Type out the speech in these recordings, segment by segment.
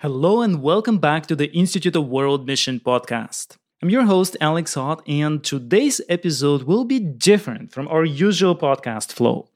Hello and welcome back to the Institute of World Mission podcast. I'm your host, Alex Hott, and today's episode will be different from our usual podcast flow.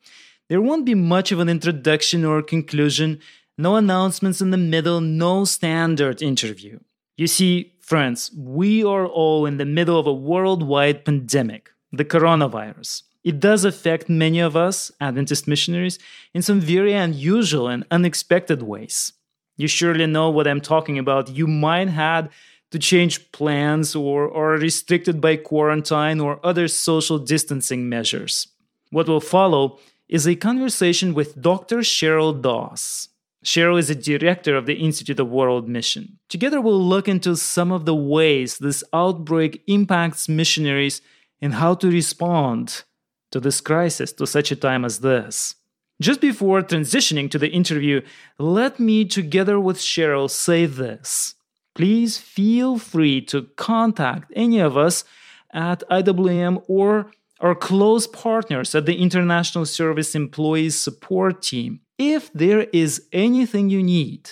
There won't be much of an introduction or conclusion, no announcements in the middle, no standard interview. You see, friends, we are all in the middle of a worldwide pandemic, the coronavirus. It does affect many of us, Adventist missionaries, in some very unusual and unexpected ways. You surely know what I'm talking about. You might had to change plans or are restricted by quarantine or other social distancing measures. What will follow is a conversation with Dr. Cheryl Doss. Cheryl is a director of the Institute of World Mission. Together, we'll look into some of the ways this outbreak impacts missionaries and how to respond to this crisis, to such a time as this. Just before transitioning to the interview, let me, together with Cheryl, say this. Please feel free to contact any of us at IWM or our close partners at the International Service Employees Support Team if there is anything you need.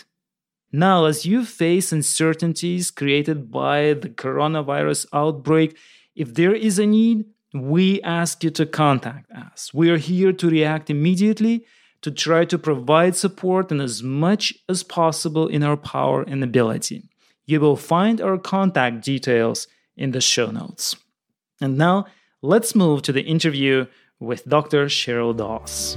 Now, as you face uncertainties created by the coronavirus outbreak, if there is a need, we ask you to contact us. We are here to react immediately, to try to provide support and as much as possible in our power and ability. You will find our contact details in the show notes. And now, let's move to the interview with Dr. Cheryl Doss.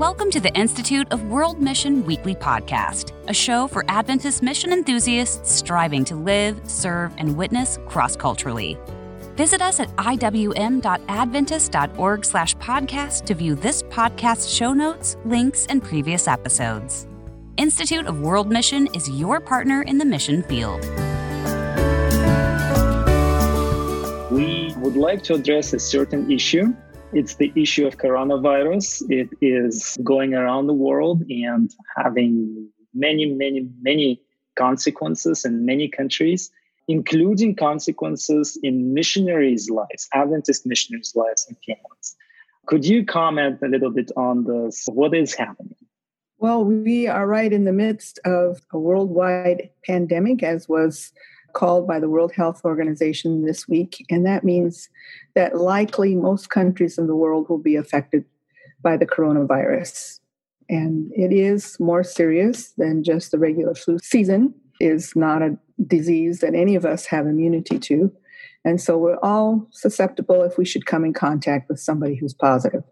Welcome to the Institute of World Mission Weekly Podcast, a show for Adventist mission enthusiasts striving to live, serve, and witness cross culturally. Visit us at iwm.adventist.org slash podcast to view this podcast show notes, links, and previous episodes. Institute of World Mission is your partner in the mission field. We would like to address a certain issue. It's the issue of coronavirus. It is going around the world and having many, many, many consequences in many countries including consequences in missionaries' lives, Adventist missionaries' lives and families. Could you comment a little bit on this? What is happening? Well, we are right in the midst of a worldwide pandemic, as was called by the World Health Organization this week. And that means that likely most countries in the world will be affected by the coronavirus. And it is more serious than just the regular flu season is not a disease that any of us have immunity to. And so we're all susceptible if we should come in contact with somebody who's positive.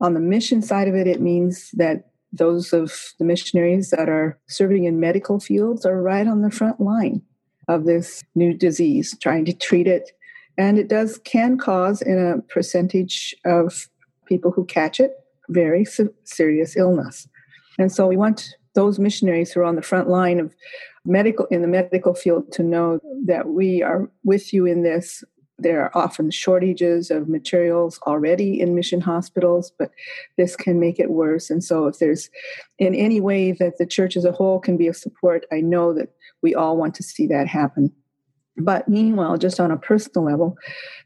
On the mission side of it, it means that those of the missionaries that are serving in medical fields are right on the front line of this new disease, trying to treat it. And it does can cause in a percentage of people who catch it very serious illness. And so we want those missionaries who are on the front line of medical in the medical field to know that we are with you in this. There are often shortages of materials already in mission hospitals but this can make it worse. And so if there's in any way that the church as a whole can be of support i know that we all want to see that happen. But meanwhile just on a personal level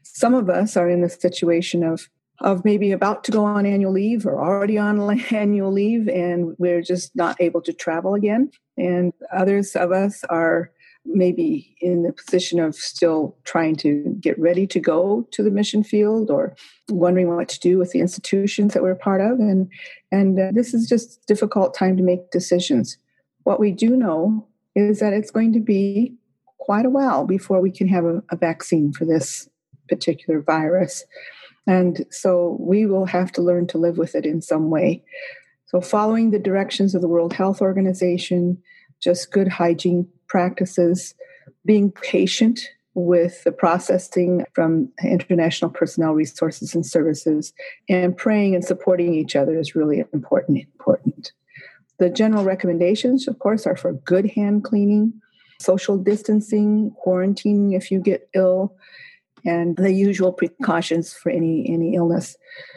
some of us are in the situation of of maybe about to go on annual leave or already on annual leave and we're just not able to travel again. And others of us are maybe in the position of still trying to get ready to go to the mission field or wondering what to do with the institutions that we're part of. And and uh, this is just difficult time to make decisions. What we do know is that it's going to be quite a while before we can have a, a vaccine for this particular virus and so we will have to learn to live with it in some way. So, following the directions of the World Health Organization, just good hygiene practices, being patient with the processing from international personnel resources and services, and praying and supporting each other is really important. important. The general recommendations, of course, are for good hand cleaning, social distancing, quarantining if you get ill, and the usual precautions for any any illness.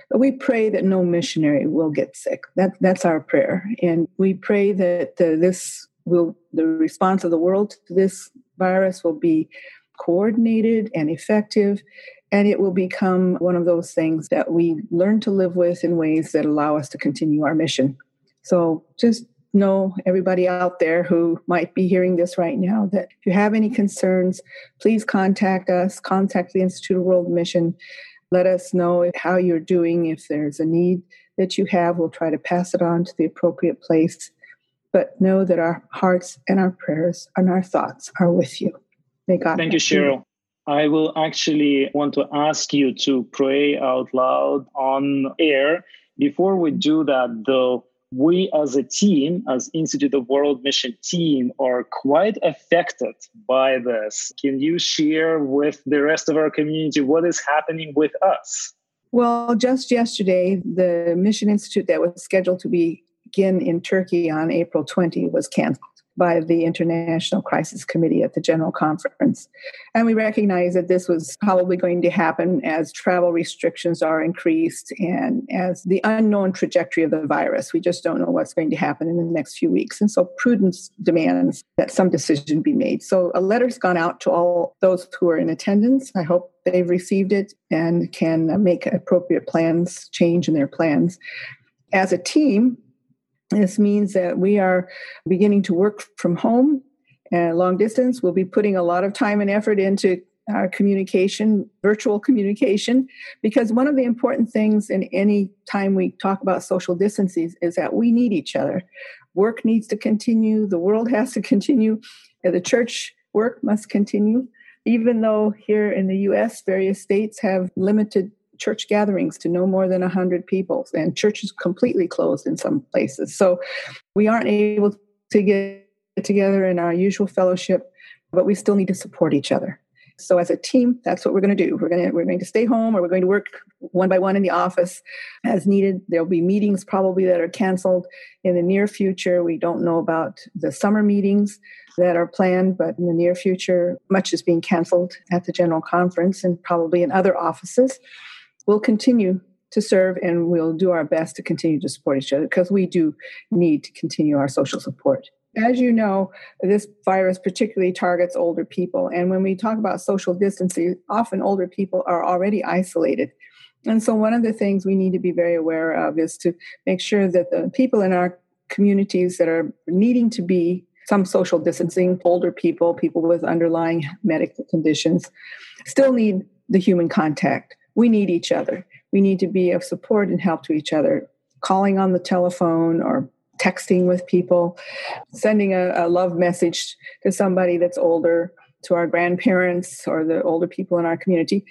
But we pray that no missionary will get sick. That that's our prayer, and we pray that uh, this will the response of the world to this virus will be coordinated and effective and it will become one of those things that we learn to live with in ways that allow us to continue our mission so just know everybody out there who might be hearing this right now that if you have any concerns, please contact us, contact the Institute of World Mission. Let us know how you're doing. If there's a need that you have, we'll try to pass it on to the appropriate place. But know that our hearts and our prayers and our thoughts are with you. May God. Thank you, Cheryl. I will actually want to ask you to pray out loud on air. Before we do that, though, we as a team, as Institute of World Mission team, are quite affected by this. Can you share with the rest of our community what is happening with us? Well, just yesterday, the Mission Institute that was scheduled to begin in Turkey on April 20 was canceled by the International Crisis Committee at the General Conference. And we recognize that this was probably going to happen as travel restrictions are increased and as the unknown trajectory of the virus. We just don't know what's going to happen in the next few weeks. And so prudence demands that some decision be made. So a letter's gone out to all those who are in attendance. I hope they've received it and can make appropriate plans, change in their plans. As a team, this means that we are beginning to work from home and long distance. We'll be putting a lot of time and effort into our communication, virtual communication, because one of the important things in any time we talk about social distances is that we need each other. Work needs to continue, the world has to continue, the church work must continue. Even though here in the US, various states have limited church gatherings to no more than 100 people, and churches completely closed in some places. So we aren't able to get together in our usual fellowship, but we still need to support each other. So as a team, that's what we're going to do. We're going to we're going to stay home, or we're going to work one by one in the office as needed. There'll be meetings probably that are canceled in the near future. We don't know about the summer meetings that are planned, but in the near future, much is being canceled at the general conference and probably in other offices we'll continue to serve and we'll do our best to continue to support each other because we do need to continue our social support. As you know, this virus particularly targets older people. And when we talk about social distancing, often older people are already isolated. And so, one of the things we need to be very aware of is to make sure that the people in our communities that are needing to be some social distancing, older people, people with underlying medical conditions, still need the human contact we need each other. We need to be of support and help to each other. Calling on the telephone or texting with people, sending a, a, love message to somebody that's older, to our grandparents or the older people in our community.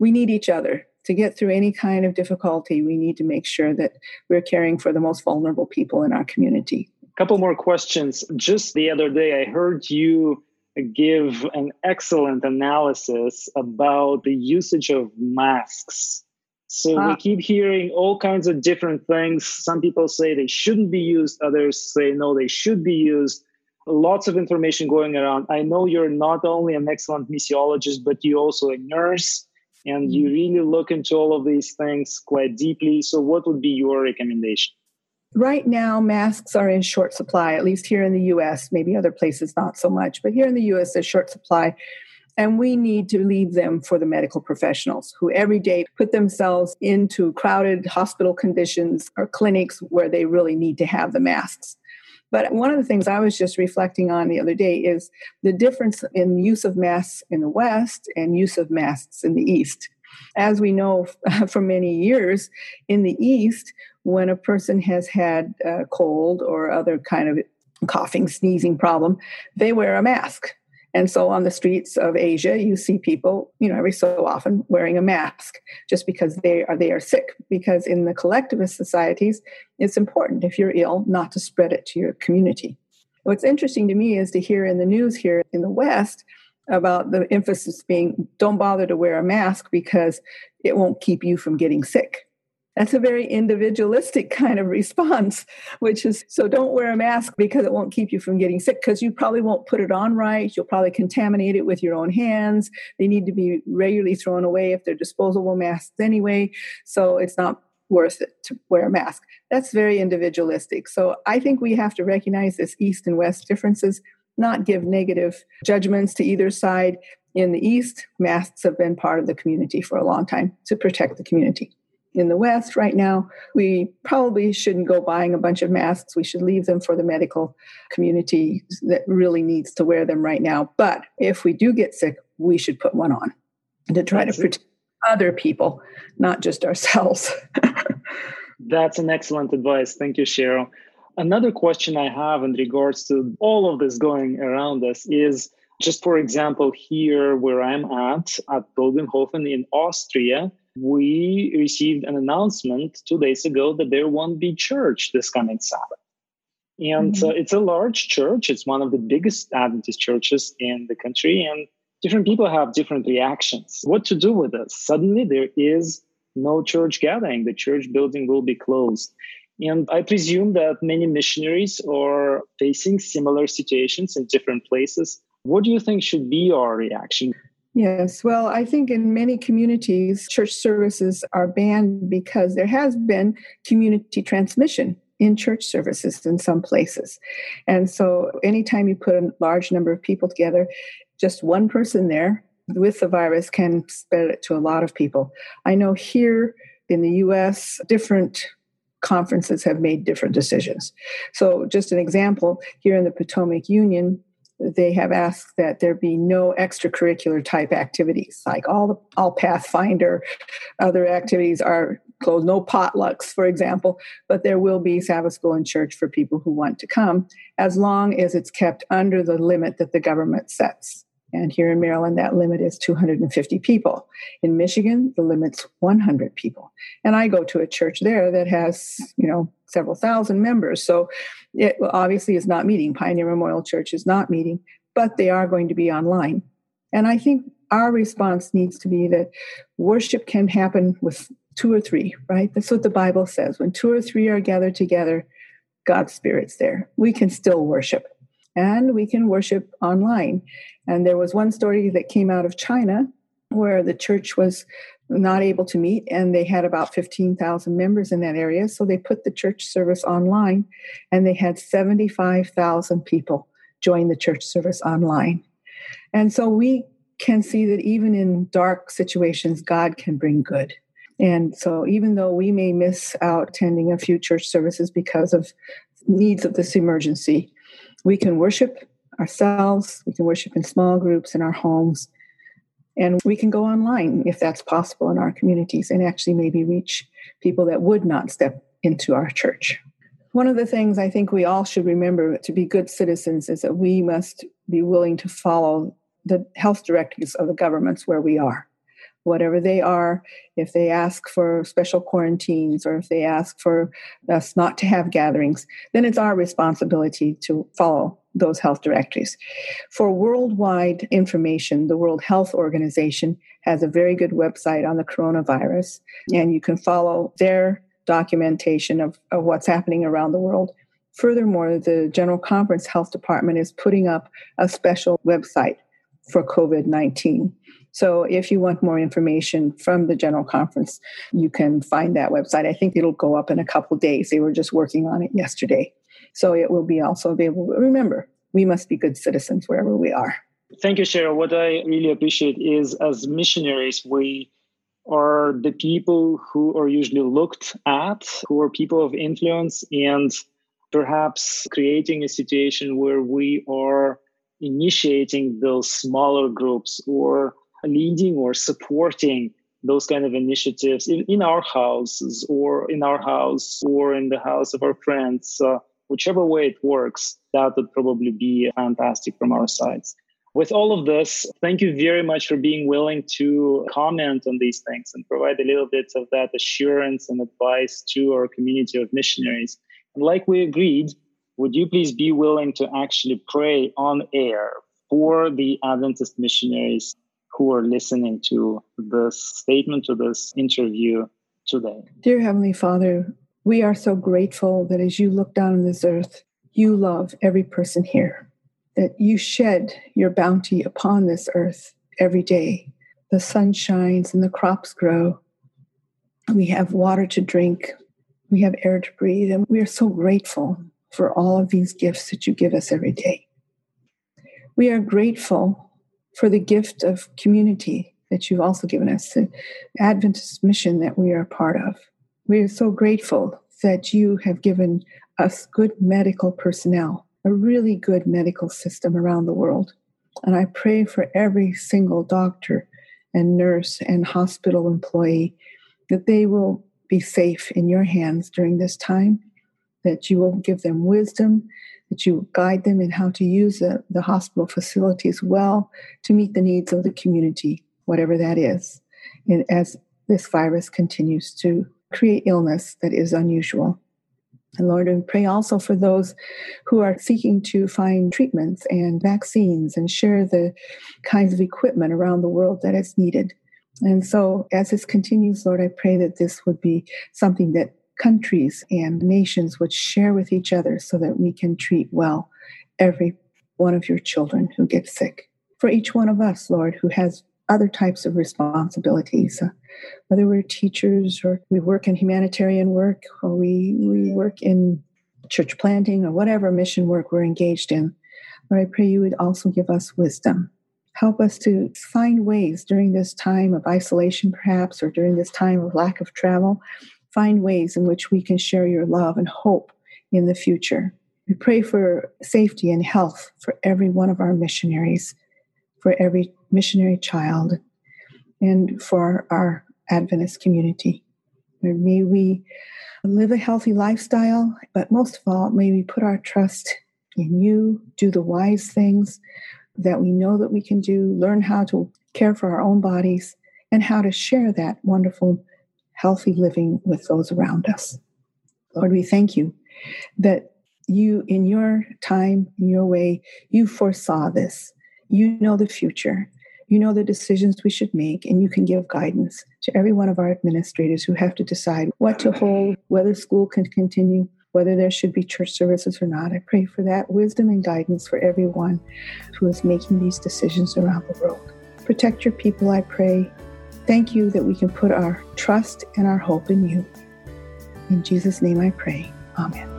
We need each other to get through any kind of difficulty. We need to make sure that we're caring for the most vulnerable people in our community. A couple more questions. Just the other day, I heard you give an excellent analysis about the usage of masks. So we ah. keep hearing all kinds of different things. Some people say they shouldn't be used, others say no, they should be used. Lots of information going around. I know you're not only an excellent missiologist, but you're also a nurse and you mm-hmm. really look into all of these things quite deeply. So, what would be your recommendation? Right now, masks are in short supply, at least here in the US, maybe other places not so much, but here in the US, there's short supply. And we need to leave them for the medical professionals who every day put themselves into crowded hospital conditions or clinics where they really need to have the masks. But one of the things I was just reflecting on the other day is the difference in use of masks in the West and use of masks in the East. As we know for many years, in the East, when a person has had a cold or other kind of coughing, sneezing problem, they wear a mask. And so on the streets of Asia, you see people, you know, every so often wearing a mask just because they are they are sick. Because in the collectivist societies, it's important if you're ill not to spread it to your community. What's interesting to me is to hear in the news here in the West about the emphasis being don't bother to wear a mask because it won't keep you from getting sick. That's a very individualistic kind of response, which is so don't wear a mask because it won't keep you from getting sick because you probably won't put it on right. You'll probably contaminate it with your own hands. They need to be regularly thrown away if they're disposable masks anyway. So it's not worth it to wear a mask. That's very individualistic. So I think we have to recognize this East and West differences, not give negative judgments to either side. In the East, masks have been part of the community for a long time to protect the community. In the West right now, we probably shouldn't go buying a bunch of masks. We should leave them for the medical community that really needs to wear them right now. But if we do get sick, we should put one on to try That's to protect it. other people, not just ourselves. That's an excellent advice. Thank you, Cheryl. Another question I have in regards to all of this going around us is just for example, here where I'm at, at Bogenhofen in Austria, we received an announcement two days ago that there won't be church this coming Sabbath. And mm-hmm. uh, it's a large church. It's one of the biggest Adventist churches in the country. And different people have different reactions. What to do with this? Suddenly there is no church gathering. The church building will be closed. And I presume that many missionaries are facing similar situations in different places. What do you think should be our reaction? Yes, well, I think in many communities, church services are banned because there has been community transmission in church services in some places. And so, anytime you put a large number of people together, just one person there with the virus can spread it to a lot of people. I know here in the US, different conferences have made different decisions. So, just an example here in the Potomac Union, they have asked that there be no extracurricular type activities like all the all pathfinder other activities are closed no potlucks for example but there will be sabbath school and church for people who want to come as long as it's kept under the limit that the government sets and here in Maryland, that limit is 250 people. In Michigan, the limit's 100 people. And I go to a church there that has, you know, several thousand members. So it obviously is not meeting. Pioneer Memorial Church is not meeting, but they are going to be online. And I think our response needs to be that worship can happen with two or three, right? That's what the Bible says. When two or three are gathered together, God's Spirit's there. We can still worship and we can worship online. And there was one story that came out of China where the church was not able to meet and they had about 15,000 members in that area. So they put the church service online and they had 75,000 people join the church service online. And so we can see that even in dark situations, God can bring good. And so even though we may miss out attending a few church services because of needs of this emergency, we can worship ourselves, we can worship in small groups in our homes, and we can go online if that's possible in our communities and actually maybe reach people that would not step into our church. One of the things I think we all should remember to be good citizens is that we must be willing to follow the health directives of the governments where we are whatever they are, if they ask for special quarantines or if they ask for us not to have gatherings, then it's our responsibility to follow those health directives. For worldwide information, the World Health Organization has a very good website on the coronavirus, and you can follow their documentation of, of what's happening around the world. Furthermore, the General Conference Health Department is putting up a special website for COVID 19. So if you want more information from the general conference, you can find that website. I think it'll go up in a couple days. They were just working on it yesterday. So it will be also available. Remember, we must be good citizens wherever we are. Thank you, Cheryl. What I really appreciate is as missionaries, we are the people who are usually looked at, who are people of influence, and perhaps creating a situation where we are initiating those smaller groups or leading or supporting those kind of initiatives in, in our houses or in our house or in the house of our friends, uh, whichever way it works, that would probably be fantastic from our sides. With all of this, thank you very much for being willing to comment on these things and provide a little bit of that assurance and advice to our community of missionaries. And like we agreed, would you please be willing to actually pray on air for the Adventist missionaries who are listening to this statement, to this interview today. Dear Heavenly Father, we are so grateful that as you look down on this earth, you love every person here, that you shed your bounty upon this earth every day. The sun shines and the crops grow. We have water to drink. We have air to breathe. And we are so grateful for all of these gifts that you give us every day. We are grateful for the gift of community, that you've also given us, the Adventist mission that we are a part of. We are so grateful that you have given us good medical personnel, a really good medical system around the world. And I pray for every single doctor and nurse and hospital employee that they will be safe in your hands during this time, that you will give them wisdom, that you guide them in how to use the, the hospital facilities well to meet the needs of the community, whatever that is, and as this virus continues to create illness that is unusual. And Lord, we pray also for those who are seeking to find treatments and vaccines and share the kinds of equipment around the world that is needed. And so, as this continues, Lord, I pray that this would be something that countries and nations would share with each other so that we can treat well every one of your children who gets sick. For each one of us, Lord, who has other types of responsibilities, uh, whether we're teachers or we work in humanitarian work or we, we work in church planting or whatever mission work we're engaged in. Lord, I pray you would also give us wisdom. Help us to find ways during this time of isolation, perhaps, or during this time of lack of travel, find ways in which we can share your love and hope in the future. We pray for safety and health for every one of our missionaries, for every missionary child, and for our Adventist community. May we live a healthy lifestyle, but most of all, may we put our trust in you, do the wise things that we know that we can do, learn how to care for our own bodies, and how to share that wonderful, healthy living with those around us. Lord, we thank you that you, in your time, in your way, you foresaw this. You know the future. You know the decisions we should make, and you can give guidance to every one of our administrators who have to decide what to hold, whether school can continue, whether there should be church services or not. I pray for that wisdom and guidance for everyone who is making these decisions around the world. Protect your people, I pray. Thank you that we can put our trust and our hope in you. In Jesus' name I pray. Amen.